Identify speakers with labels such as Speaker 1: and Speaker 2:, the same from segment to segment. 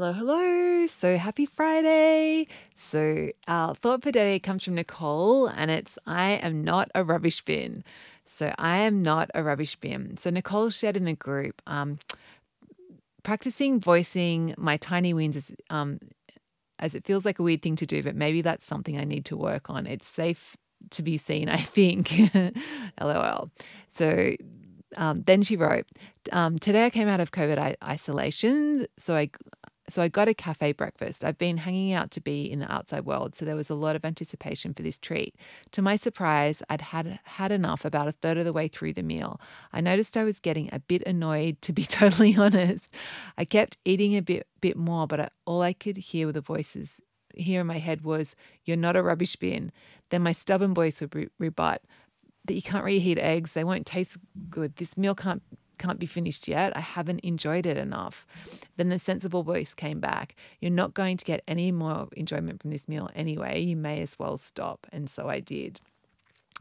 Speaker 1: Hello, hello. So happy Friday. So, our thought for today comes from Nicole, and it's I am not a rubbish bin. So, I am not a rubbish bin. So, Nicole shared in the group um, practicing voicing my tiny wins is, um, as it feels like a weird thing to do, but maybe that's something I need to work on. It's safe to be seen, I think. LOL. So, um, then she wrote, um, Today I came out of COVID isolation. So I so I got a cafe breakfast. I've been hanging out to be in the outside world, so there was a lot of anticipation for this treat. To my surprise, I'd had had enough about a third of the way through the meal. I noticed I was getting a bit annoyed, to be totally honest. I kept eating a bit bit more, but I, all I could hear were the voices here in my head was, "You're not a rubbish bin." Then my stubborn voice would re- rebut "But you can't reheat eggs; they won't taste good. This meal can't can't be finished yet. I haven't enjoyed it enough. Then the sensible voice came back. You're not going to get any more enjoyment from this meal anyway. You may as well stop. And so I did.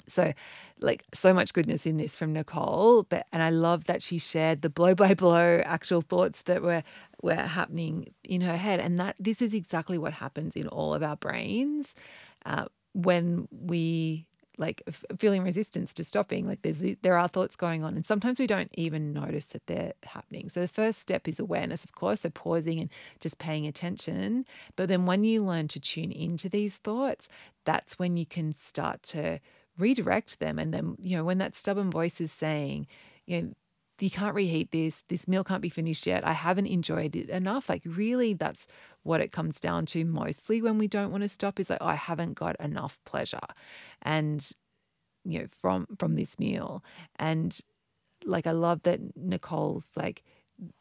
Speaker 1: So, like, so much goodness in this from Nicole, but and I love that she shared the blow by blow actual thoughts that were were happening in her head, and that this is exactly what happens in all of our brains uh, when we like f- feeling resistance to stopping like there's there are thoughts going on and sometimes we don't even notice that they're happening so the first step is awareness of course so pausing and just paying attention but then when you learn to tune into these thoughts that's when you can start to redirect them and then you know when that stubborn voice is saying you know you can't reheat this. This meal can't be finished yet. I haven't enjoyed it enough. Like, really, that's what it comes down to mostly when we don't want to stop is like, oh, I haven't got enough pleasure. And, you know, from from this meal. And like I love that Nicole's like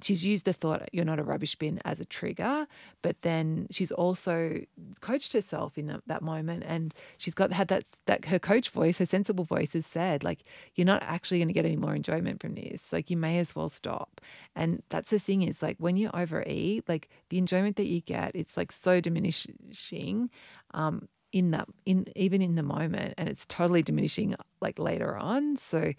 Speaker 1: she's used the thought you're not a rubbish bin as a trigger but then she's also coached herself in that, moment and she's got had that that her coach voice her sensible voice has said like you're not actually going to get any more enjoyment from this. Like you may as well stop. And that's the thing is like when you overeat like the enjoyment that you get it's like so diminishing um in that in even in the moment and it's totally diminishing like later on. So